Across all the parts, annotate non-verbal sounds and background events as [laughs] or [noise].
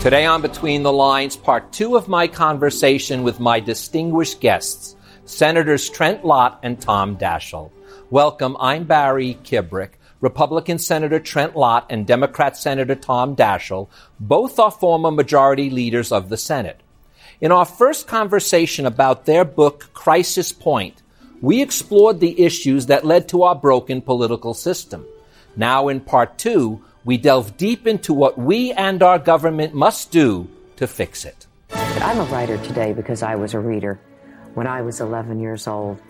Today on Between the Lines, part two of my conversation with my distinguished guests, Senators Trent Lott and Tom Daschle. Welcome, I'm Barry Kibrick. Republican Senator Trent Lott and Democrat Senator Tom Daschle, both are former majority leaders of the Senate. In our first conversation about their book, Crisis Point, we explored the issues that led to our broken political system. Now, in part two, we delve deep into what we and our government must do to fix it. I'm a writer today because I was a reader when I was 11 years old,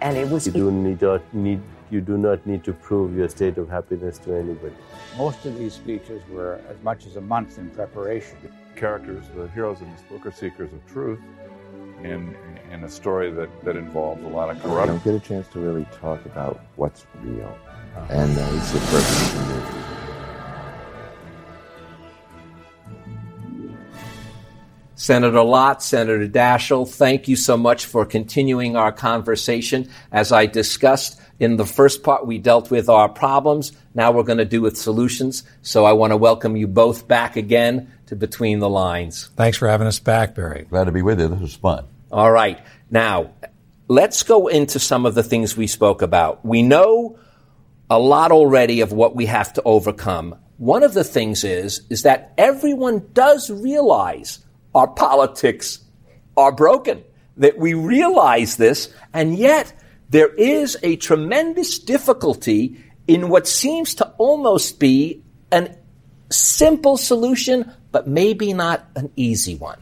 and it was. You do need, uh, need you do not need to prove your state of happiness to anybody. Most of these speeches were as much as a month in preparation. The characters, the heroes in this book, are seekers of truth in, in a story that, that involves a lot of corruption. I don't get a chance to really talk about what's real, and uh, it's the perfect movie. Senator Lott, Senator Daschle, thank you so much for continuing our conversation. As I discussed in the first part, we dealt with our problems. Now we're going to do with solutions. So I want to welcome you both back again to Between the Lines. Thanks for having us back, Barry. Glad to be with you. This was fun. All right. Now, let's go into some of the things we spoke about. We know a lot already of what we have to overcome. One of the things is, is that everyone does realize our politics are broken. That we realize this, and yet there is a tremendous difficulty in what seems to almost be an simple solution, but maybe not an easy one.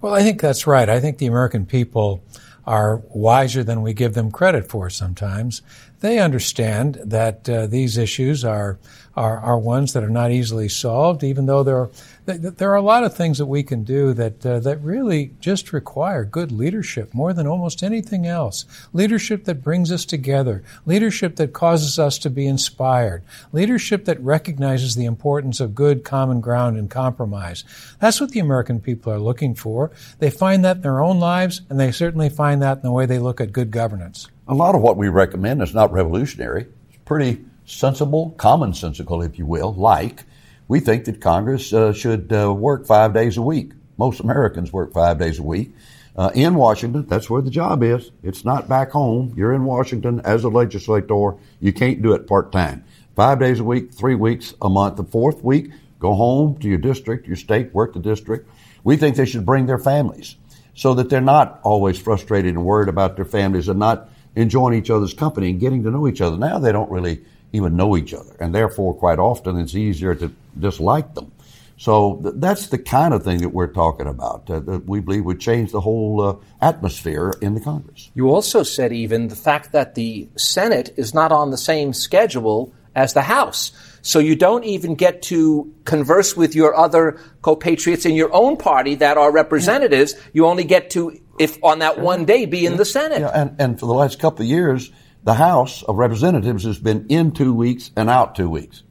Well, I think that's right. I think the American people are wiser than we give them credit for sometimes. They understand that uh, these issues are, are, are ones that are not easily solved, even though there are there are a lot of things that we can do that uh, that really just require good leadership more than almost anything else. Leadership that brings us together, leadership that causes us to be inspired, leadership that recognizes the importance of good common ground and compromise. That's what the American people are looking for. They find that in their own lives, and they certainly find that in the way they look at good governance. A lot of what we recommend is not revolutionary. It's pretty sensible, commonsensical, if you will, like we think that Congress uh, should uh, work five days a week. Most Americans work five days a week. Uh, in Washington, that's where the job is. It's not back home. You're in Washington as a legislator. You can't do it part time. Five days a week, three weeks a month. The fourth week, go home to your district, your state, work the district. We think they should bring their families so that they're not always frustrated and worried about their families and not enjoying each other's company and getting to know each other. Now they don't really even know each other. And therefore, quite often, it's easier to dislike them. So th- that's the kind of thing that we're talking about uh, that we believe would change the whole uh, atmosphere in the Congress. You also said even the fact that the Senate is not on the same schedule as the House. So you don't even get to converse with your other compatriots in your own party that are representatives. Yeah. You only get to, if on that one day, be in the Senate. Yeah, and, and for the last couple of years, the House of Representatives has been in two weeks and out two weeks.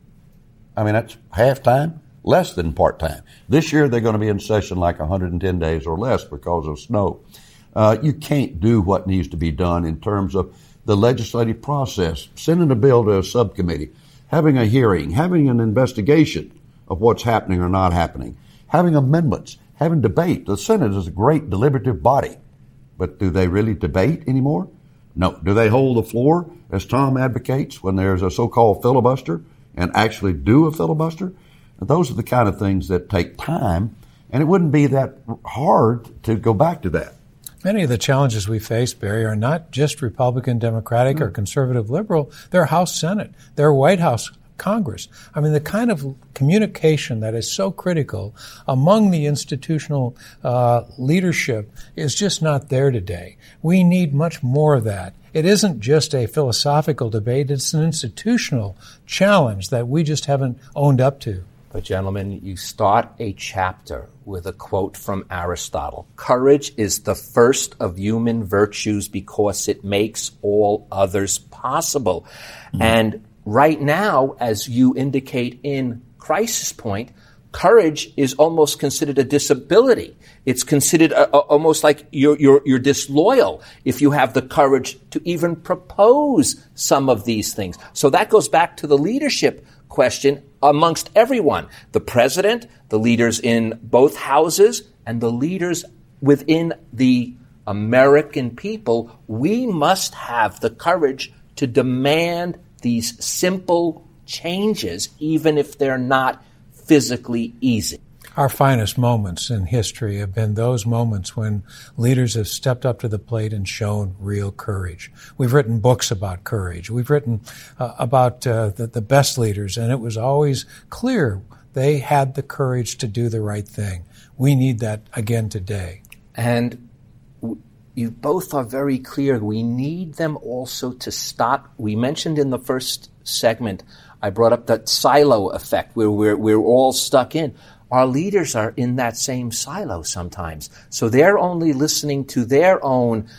I mean, that's half time, less than part time. This year they're going to be in session like 110 days or less because of snow. Uh, you can't do what needs to be done in terms of the legislative process, sending a bill to a subcommittee, having a hearing, having an investigation of what's happening or not happening, having amendments, having debate. The Senate is a great deliberative body, but do they really debate anymore? No. Do they hold the floor, as Tom advocates, when there's a so-called filibuster? and actually do a filibuster. Those are the kind of things that take time, and it wouldn't be that hard to go back to that. Many of the challenges we face, Barry, are not just Republican, Democratic, or hmm. conservative liberal. They're House Senate, they're White House Congress. I mean, the kind of communication that is so critical among the institutional uh, leadership is just not there today. We need much more of that. It isn't just a philosophical debate, it's an institutional challenge that we just haven't owned up to. But, gentlemen, you start a chapter with a quote from Aristotle Courage is the first of human virtues because it makes all others possible. Mm-hmm. And right now, as you indicate in Crisis Point, courage is almost considered a disability. It's considered a, a, almost like you're, you're, you're disloyal if you have the courage to even propose some of these things. So that goes back to the leadership question. amongst everyone the president, the leaders in both houses, and the leaders within the American people. We must have the courage to demand these simple changes, even if they're not physically easy. Our finest moments in history have been those moments when leaders have stepped up to the plate and shown real courage. We've written books about courage. We've written uh, about uh, the, the best leaders, and it was always clear they had the courage to do the right thing. We need that again today. And you both are very clear. We need them also to stop. We mentioned in the first segment, I brought up that silo effect where we're, we're all stuck in our leaders are in that same silo sometimes. So they're only listening to their own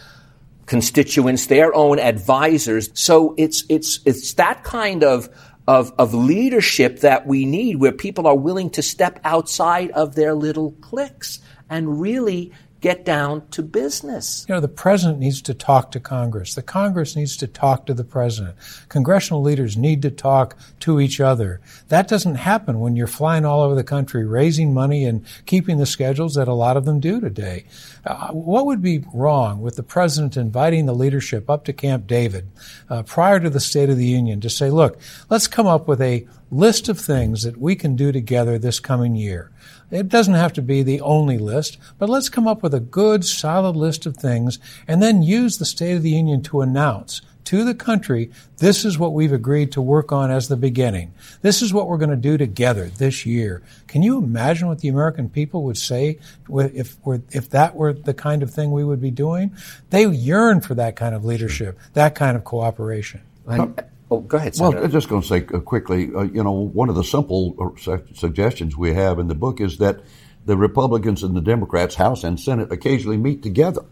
constituents, their own advisors. So it's, it's, it's that kind of, of, of leadership that we need where people are willing to step outside of their little cliques and really get down to business. You know, the president needs to talk to Congress. The Congress needs to talk to the president. Congressional leaders need to talk to each other. That doesn't happen when you're flying all over the country, raising money and keeping the schedules that a lot of them do today. Uh, what would be wrong with the president inviting the leadership up to Camp David uh, prior to the State of the Union to say, look, let's come up with a list of things that we can do together this coming year. It doesn't have to be the only list, but let's come up with a good, solid list of things and then use the State of the Union to announce to the country, this is what we've agreed to work on as the beginning. This is what we're going to do together this year. Can you imagine what the American people would say if, if that were the kind of thing we would be doing? They yearn for that kind of leadership, that kind of cooperation. And, Oh, go ahead. Senator. Well, I'm just going to say uh, quickly, uh, you know, one of the simple uh, suggestions we have in the book is that the Republicans and the Democrats, House and Senate, occasionally meet together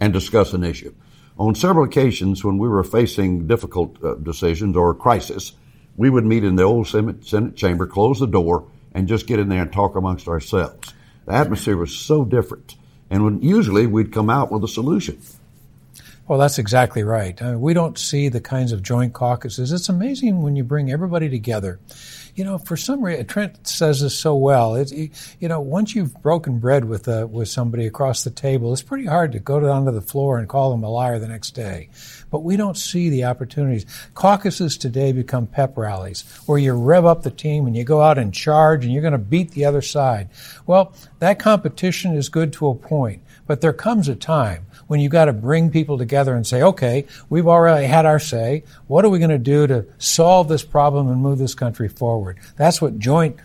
and discuss an issue. On several occasions, when we were facing difficult uh, decisions or a crisis, we would meet in the old Senate, Senate chamber, close the door, and just get in there and talk amongst ourselves. The atmosphere was so different. And when, usually we'd come out with a solution. Well, that's exactly right. Mean, we don't see the kinds of joint caucuses. It's amazing when you bring everybody together. You know, for some reason, Trent says this so well. You know, once you've broken bread with uh, with somebody across the table, it's pretty hard to go down to the floor and call them a liar the next day. But we don't see the opportunities. Caucuses today become pep rallies where you rev up the team and you go out and charge and you're going to beat the other side. Well, that competition is good to a point, but there comes a time when you've got to bring people together and say, okay, we've already had our say. What are we going to do to solve this problem and move this country forward? That's what joint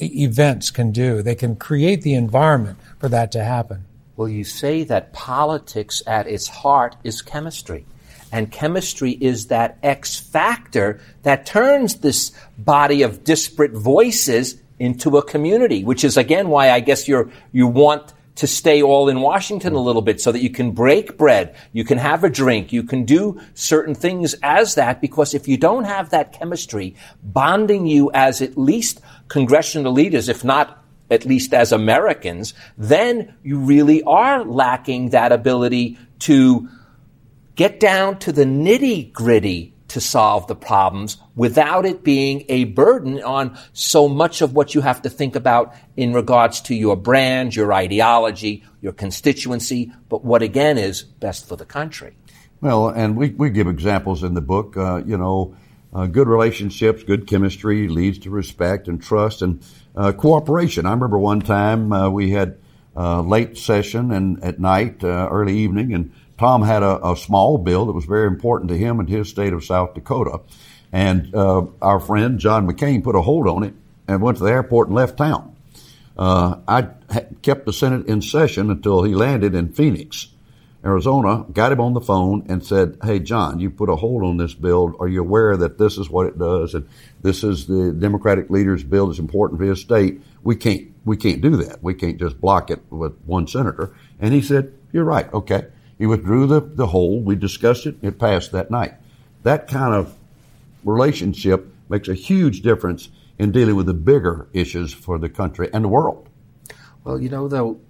events can do. They can create the environment for that to happen. Well, you say that politics at its heart is chemistry. And chemistry is that X factor that turns this body of disparate voices into a community, which is again why I guess you're, you want to stay all in Washington a little bit so that you can break bread, you can have a drink, you can do certain things as that because if you don't have that chemistry bonding you as at least congressional leaders, if not at least as Americans, then you really are lacking that ability to get down to the nitty gritty to solve the problems without it being a burden on so much of what you have to think about in regards to your brand, your ideology, your constituency, but what again is best for the country. Well, and we, we give examples in the book, uh, you know, uh, good relationships, good chemistry leads to respect and trust and uh, cooperation. I remember one time uh, we had uh, late session and at night, uh, early evening, and Tom had a, a, small bill that was very important to him and his state of South Dakota. And uh, our friend John McCain put a hold on it and went to the airport and left town. Uh, I kept the Senate in session until he landed in Phoenix, Arizona, got him on the phone and said, Hey, John, you put a hold on this bill. Are you aware that this is what it does? And this is the Democratic leader's bill that's important for his state. We can't, we can't do that. We can't just block it with one senator. And he said, You're right. Okay. He withdrew the, the hold. We discussed it. It passed that night. That kind of relationship makes a huge difference in dealing with the bigger issues for the country and the world. Well, you know, though,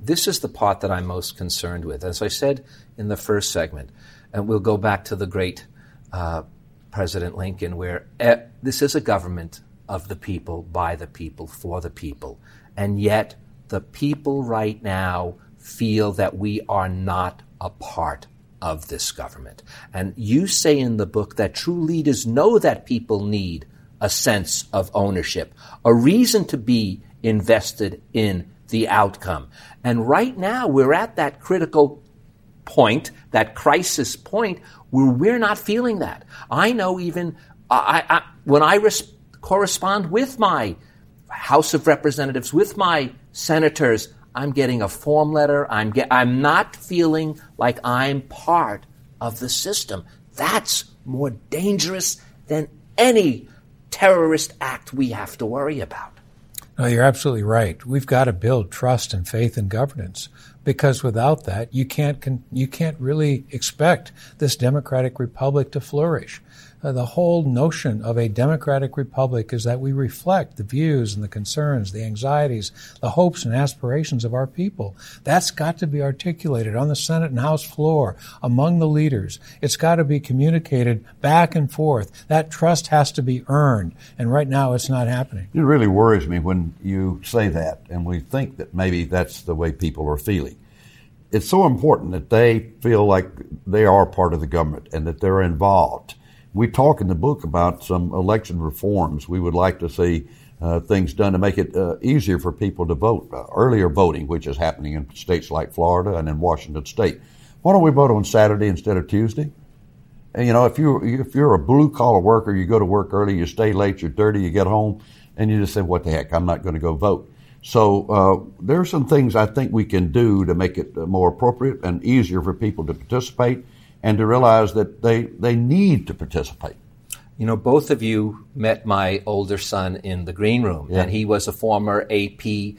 this is the part that I'm most concerned with. As I said in the first segment, and we'll go back to the great uh, President Lincoln, where uh, this is a government of the people, by the people, for the people. And yet, the people right now feel that we are not a part of this government. And you say in the book that true leaders know that people need a sense of ownership, a reason to be invested in the outcome. And right now, we're at that critical point, that crisis point, where we're not feeling that. I know even I, I, when I res- correspond with my House of Representatives, with my senators, I'm getting a form letter. I'm, get, I'm not feeling like I'm part of the system. That's more dangerous than any terrorist act we have to worry about. No, you're absolutely right. We've got to build trust and faith in governance because without that, you can't you can't really expect this democratic republic to flourish. Uh, the whole notion of a democratic republic is that we reflect the views and the concerns, the anxieties, the hopes and aspirations of our people. That's got to be articulated on the Senate and House floor among the leaders. It's got to be communicated back and forth. That trust has to be earned. And right now it's not happening. It really worries me when you say that and we think that maybe that's the way people are feeling it's so important that they feel like they are part of the government and that they're involved. We talk in the book about some election reforms we would like to see uh, things done to make it uh, easier for people to vote. Uh, earlier voting, which is happening in states like Florida and in Washington State. Why don't we vote on Saturday instead of Tuesday? And, you know, if you if you're a blue collar worker, you go to work early, you stay late, you're dirty, you get home, and you just say, "What the heck? I'm not going to go vote." So uh, there are some things I think we can do to make it uh, more appropriate and easier for people to participate and to realize that they, they need to participate. You know, both of you met my older son in the green room, yeah. and he was a former AP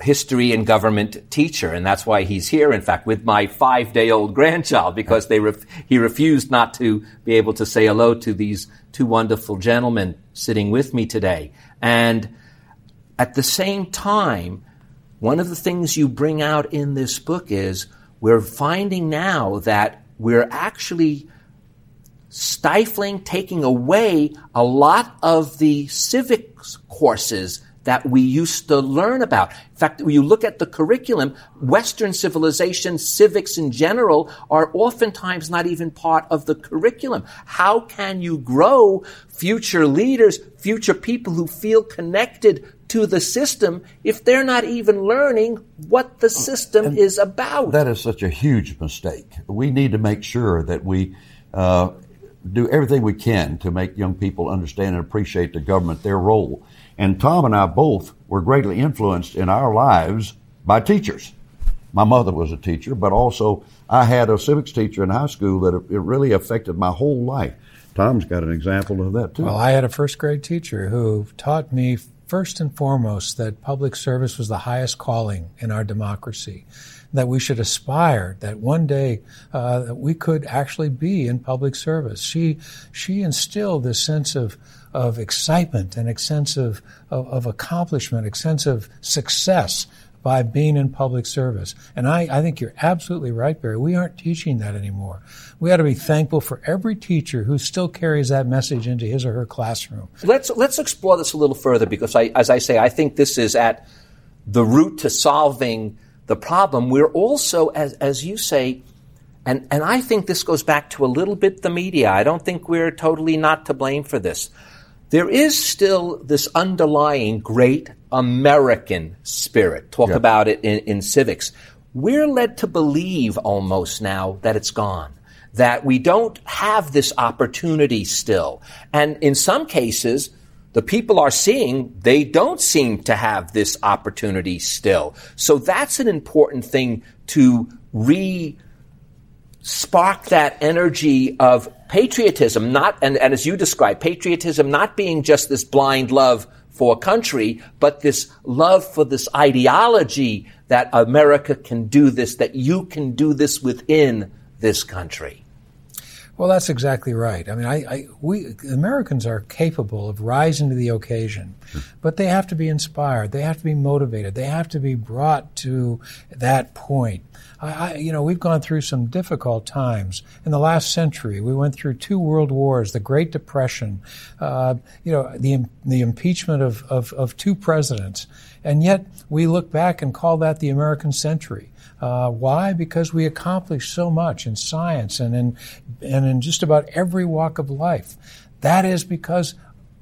history and government teacher, and that's why he's here. In fact, with my five-day-old grandchild, because they ref- he refused not to be able to say hello to these two wonderful gentlemen sitting with me today. And at the same time, one of the things you bring out in this book is we're finding now that we're actually stifling, taking away a lot of the civics courses that we used to learn about. In fact, when you look at the curriculum, Western civilization, civics in general, are oftentimes not even part of the curriculum. How can you grow future leaders, future people who feel connected to the system if they're not even learning what the system and is about. That is such a huge mistake. We need to make sure that we uh, do everything we can to make young people understand and appreciate the government, their role. And Tom and I both were greatly influenced in our lives by teachers. My mother was a teacher, but also I had a civics teacher in high school that it really affected my whole life. Tom's got an example of that too. Well, I had a first grade teacher who taught me first and foremost that public service was the highest calling in our democracy, that we should aspire that one day uh, we could actually be in public service. She she instilled this sense of of excitement and a sense of, of, of accomplishment, a sense of success by being in public service. And I, I think you're absolutely right, Barry. We aren't teaching that anymore. We ought to be thankful for every teacher who still carries that message into his or her classroom. Let's, let's explore this a little further because I, as I say, I think this is at the root to solving the problem. We're also, as, as you say, and, and I think this goes back to a little bit the media. I don't think we're totally not to blame for this. There is still this underlying great American spirit. Talk yeah. about it in, in civics. We're led to believe almost now that it's gone that we don't have this opportunity still. And in some cases, the people are seeing they don't seem to have this opportunity still. So that's an important thing to re spark that energy of patriotism, not, and, and as you describe, patriotism not being just this blind love for a country, but this love for this ideology that America can do this, that you can do this within this country. Well, that's exactly right. I mean, I, I, we Americans are capable of rising to the occasion, but they have to be inspired. They have to be motivated. They have to be brought to that point. I, I, you know, we've gone through some difficult times in the last century. We went through two world wars, the Great Depression, uh, you know, the the impeachment of, of, of two presidents, and yet we look back and call that the American century. Uh, why? Because we accomplished so much in science and in and in just about every walk of life. That is because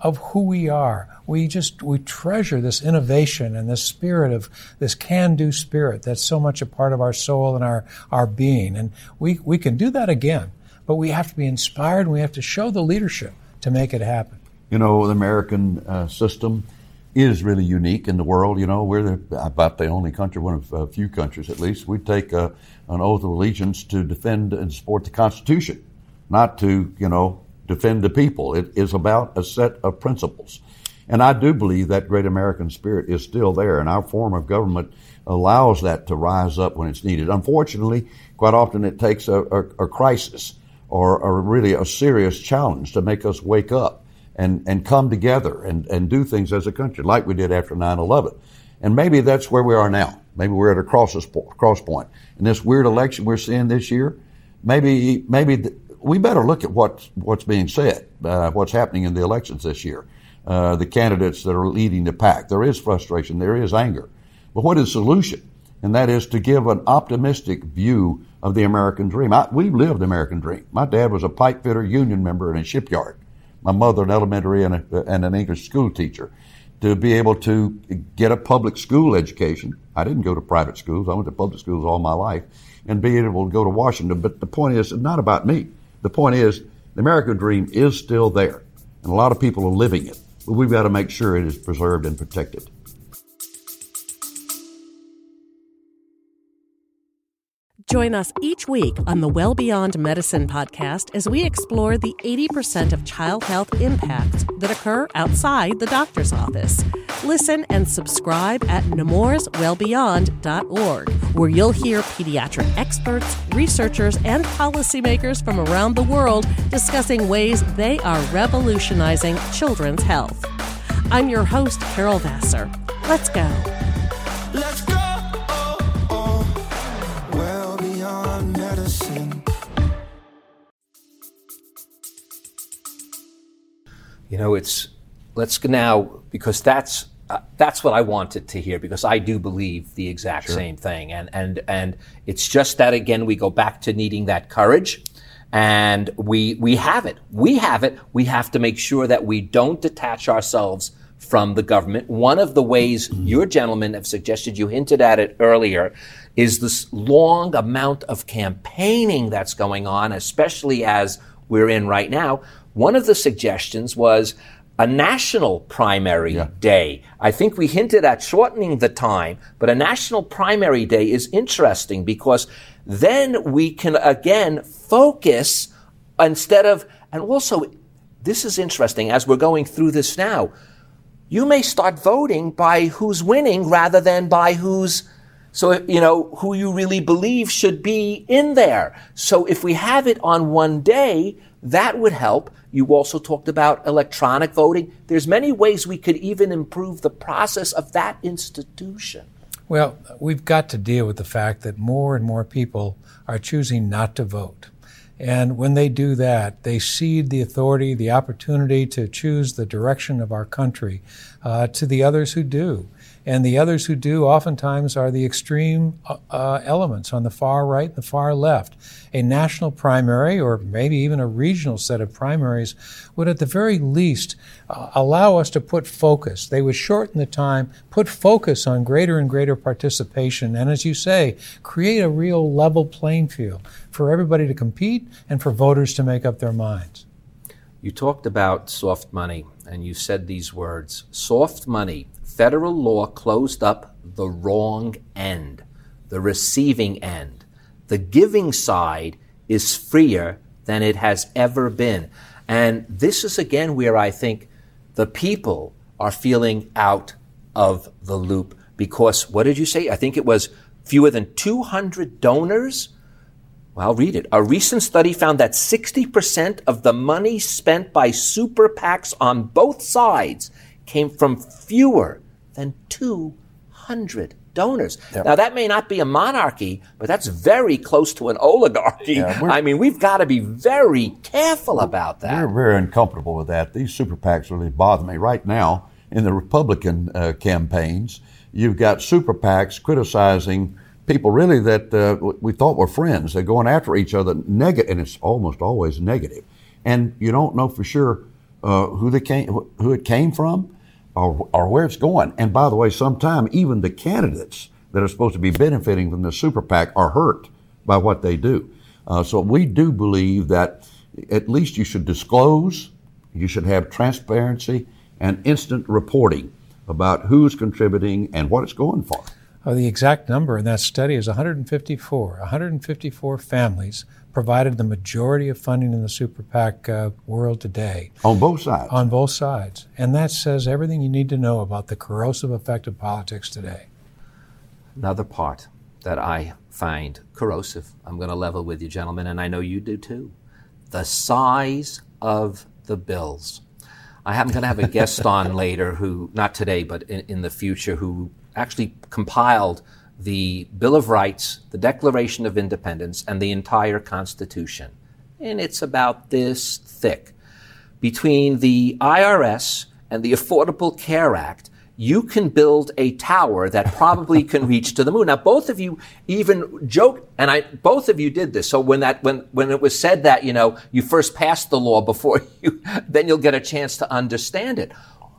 of who we are. We just we treasure this innovation and this spirit of this can-do spirit that's so much a part of our soul and our our being. And we we can do that again, but we have to be inspired and we have to show the leadership to make it happen. You know, the American uh, system is really unique in the world. You know, we're the, about the only country, one of a few countries at least, we take a, an oath of allegiance to defend and support the Constitution, not to, you know, defend the people. It is about a set of principles. And I do believe that great American spirit is still there, and our form of government allows that to rise up when it's needed. Unfortunately, quite often it takes a, a, a crisis or, or really a serious challenge to make us wake up and, and come together and, and do things as a country like we did after 9-11. And maybe that's where we are now. Maybe we're at a cross, cross point. In this weird election we're seeing this year, maybe, maybe we better look at what's, what's being said, uh, what's happening in the elections this year. Uh, the candidates that are leading the pack. There is frustration. There is anger. But what is the solution? And that is to give an optimistic view of the American dream. I, we lived the American dream. My dad was a pipe fitter union member in a shipyard my mother an elementary and, a, and an English school teacher, to be able to get a public school education. I didn't go to private schools. I went to public schools all my life and be able to go to Washington. But the point is, it's not about me. The point is, the American dream is still there. And a lot of people are living it. But we've got to make sure it is preserved and protected. Join us each week on the Well Beyond Medicine podcast as we explore the 80% of child health impacts that occur outside the doctor's office. Listen and subscribe at nemourswellbeyond.org, where you'll hear pediatric experts, researchers, and policymakers from around the world discussing ways they are revolutionizing children's health. I'm your host, Carol Vassar. Let's go. Let's go. You know, it's let's now because that's uh, that's what I wanted to hear because I do believe the exact sure. same thing, and and and it's just that again we go back to needing that courage, and we we have it, we have it. We have to make sure that we don't detach ourselves from the government. One of the ways your gentlemen have suggested, you hinted at it earlier, is this long amount of campaigning that's going on, especially as we're in right now, one of the suggestions was a national primary yeah. day. I think we hinted at shortening the time, but a national primary day is interesting because then we can again focus instead of, and also, this is interesting as we're going through this now. You may start voting by who's winning rather than by who's so, you know, who you really believe should be in there. So if we have it on one day, that would help. You also talked about electronic voting. There's many ways we could even improve the process of that institution. Well, we've got to deal with the fact that more and more people are choosing not to vote. And when they do that, they cede the authority, the opportunity to choose the direction of our country uh, to the others who do. And the others who do oftentimes are the extreme uh, uh, elements on the far right and the far left. A national primary, or maybe even a regional set of primaries, would at the very least uh, allow us to put focus. They would shorten the time, put focus on greater and greater participation, and as you say, create a real level playing field for everybody to compete and for voters to make up their minds. You talked about soft money, and you said these words soft money federal law closed up the wrong end, the receiving end. The giving side is freer than it has ever been. And this is again where I think the people are feeling out of the loop because what did you say? I think it was fewer than 200 donors Well, I'll read it. A recent study found that 60% of the money spent by super PACs on both sides came from fewer than 200 donors. Yep. Now, that may not be a monarchy, but that's very close to an oligarchy. Yeah, I mean, we've got to be very careful about that. We're very uncomfortable with that. These super PACs really bother me. Right now, in the Republican uh, campaigns, you've got super PACs criticizing people really that uh, we thought were friends. They're going after each other, negative, and it's almost always negative. And you don't know for sure uh, who they came, who it came from, or, where it's going. And by the way, sometimes even the candidates that are supposed to be benefiting from the super PAC are hurt by what they do. Uh, so we do believe that at least you should disclose, you should have transparency and instant reporting about who's contributing and what it's going for. Oh, the exact number in that study is 154. 154 families provided the majority of funding in the super PAC uh, world today. On both sides. On both sides. And that says everything you need to know about the corrosive effect of politics today. Another part that I find corrosive, I'm going to level with you, gentlemen, and I know you do too. The size of the bills. I am going to have a guest on [laughs] later who, not today, but in, in the future, who actually compiled the Bill of Rights, the Declaration of Independence, and the entire Constitution. And it's about this thick. Between the IRS and the Affordable Care Act, you can build a tower that probably [laughs] can reach to the moon. Now, both of you even joke, and I, both of you did this. So when that, when, when it was said that, you know, you first passed the law before [laughs] you, then you'll get a chance to understand it.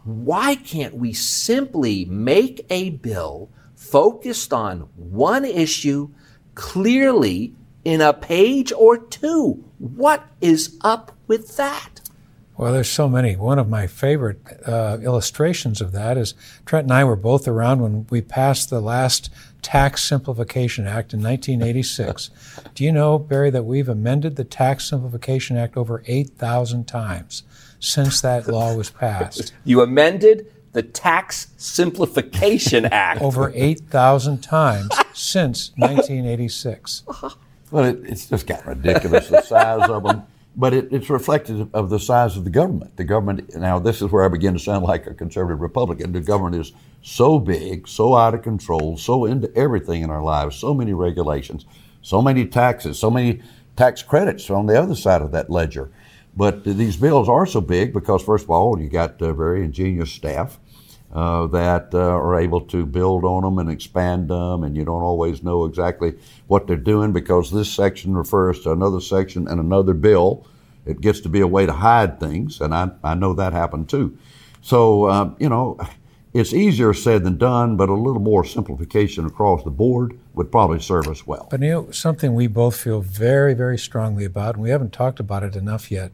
Why can't we simply make a bill focused on one issue clearly in a page or two? What is up with that? Well, there's so many. One of my favorite uh, illustrations of that is Trent and I were both around when we passed the last Tax Simplification Act in 1986. Do you know, Barry, that we've amended the Tax Simplification Act over 8,000 times since that law was passed? [laughs] You amended the Tax Simplification [laughs] Act over 8,000 times since [laughs] 1986. Well, it, it's just got ridiculous, the size of them. But it, it's reflective of the size of the government. The government, now, this is where I begin to sound like a conservative Republican. The government is so big, so out of control, so into everything in our lives, so many regulations, so many taxes, so many tax credits on the other side of that ledger. But these bills are so big because, first of all, you got uh, very ingenious staff uh, that uh, are able to build on them and expand them, and you don't always know exactly what they're doing because this section refers to another section and another bill. It gets to be a way to hide things, and I, I know that happened too. So, uh, you know, it's easier said than done, but a little more simplification across the board would probably serve us well. But you know, something we both feel very, very strongly about, and we haven't talked about it enough yet,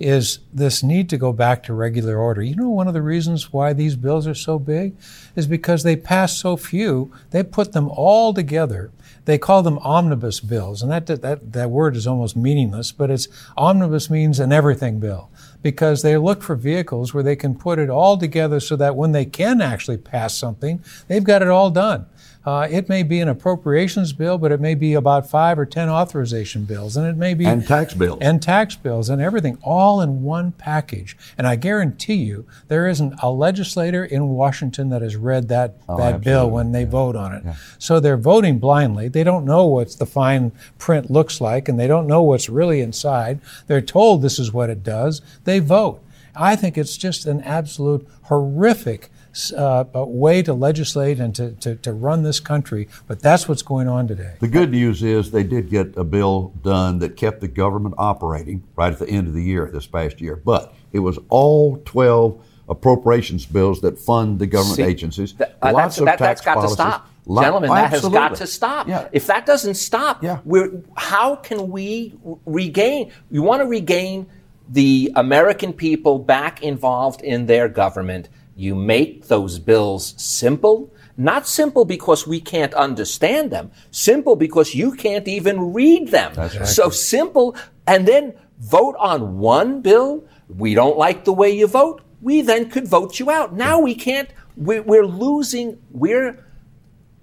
is this need to go back to regular order. You know, one of the reasons why these bills are so big is because they pass so few. They put them all together. They call them omnibus bills, and that, that, that word is almost meaningless, but it's omnibus means an everything bill because they look for vehicles where they can put it all together so that when they can actually pass something, they've got it all done. Uh, it may be an appropriations bill, but it may be about five or ten authorization bills, and it may be and tax bills and tax bills and everything all in one package. And I guarantee you, there isn't a legislator in Washington that has read that Oh, that bill when they vote on it. So they're voting blindly. They don't know what the fine print looks like, and they don't know what's really inside. They're told this is what it does. They vote. I think it's just an absolute horrific uh, way to legislate and to, to, to run this country, but that's what's going on today. The good news is they did get a bill done that kept the government operating right at the end of the year this past year. But it was all 12 appropriations bills that fund the government See, agencies. Th- uh, Lots that's, of that, tax that's got policies. to stop. Lot- Gentlemen, that has got to stop. Yeah. If that doesn't stop, Yeah. we're, how can we regain? You want to regain the American people back involved in their government. You make those bills simple. Not simple because we can't understand them. Simple because you can't even read them. So simple. And then vote on one bill. We don't like the way you vote. We then could vote you out. Now we can't. We're, we're losing. We're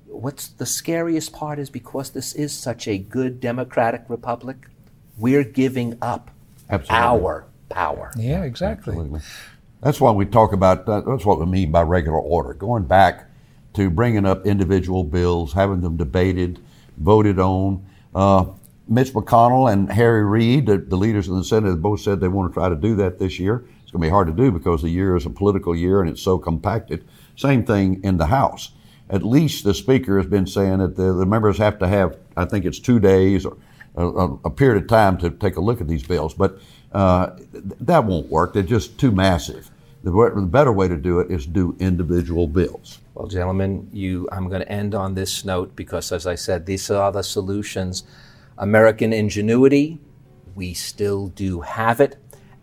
what's the scariest part is because this is such a good democratic republic, we're giving up Absolutely. our power. Yeah, exactly. Absolutely. That's why we talk about, that. that's what we mean by regular order, going back to bringing up individual bills, having them debated, voted on. Uh, Mitch McConnell and Harry Reid, the, the, leaders in the Senate, have both said they want to try to do that this year. It's going to be hard to do because the year is a political year and it's so compacted. Same thing in the House. At least the Speaker has been saying that the, the members have to have, I think it's two days or a, a, period of time to take a look at these bills. But uh, that won't work. They're just too massive. The, the, better way to do it is do individual bills. Well, gentlemen, you, I'm going to end on this note because, as I said, these are the solutions. American ingenuity, we still do have it,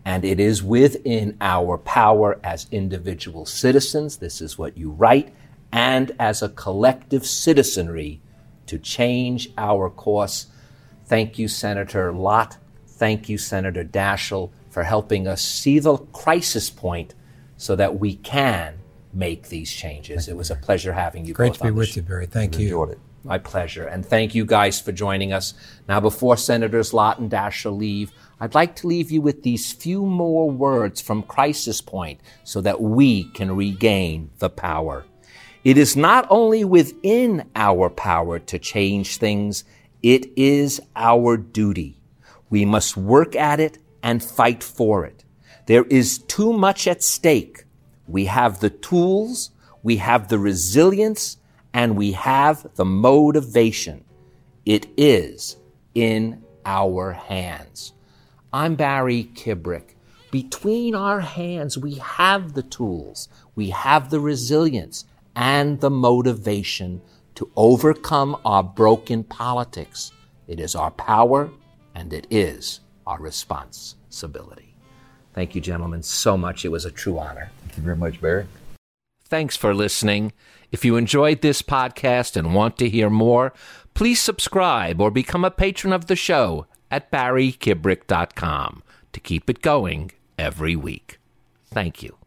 and it is within our power as individual citizens. This is what you write, and as a collective citizenry to change our course. Thank you, Senator Lott. Thank you, Senator Daschle, for helping us see the crisis point so that we can make these changes. It was a pleasure having you. Great to be with you, Barry. Thank you. Enjoyed it. My pleasure. And thank you guys for joining us. Now, before Senators Lott and Daschle leave, I'd like to leave you with these few more words from Crisis Point so that we can regain the power. It is not only within our power to change things, it is our duty. We must work at it and fight for it. There is too much at stake. We have the tools, we have the resilience, and we have the motivation. It is in our hands. I'm Barry Kibrick. Between our hands, we have the tools, we have the resilience, and the motivation to overcome our broken politics. It is our power and it is our responsibility. Thank you, gentlemen, so much. It was a true honor. Thank you very much, Barry. Thanks for listening. If you enjoyed this podcast and want to hear more, please subscribe or become a patron of the show at barrykibrick.com to keep it going every week. Thank you.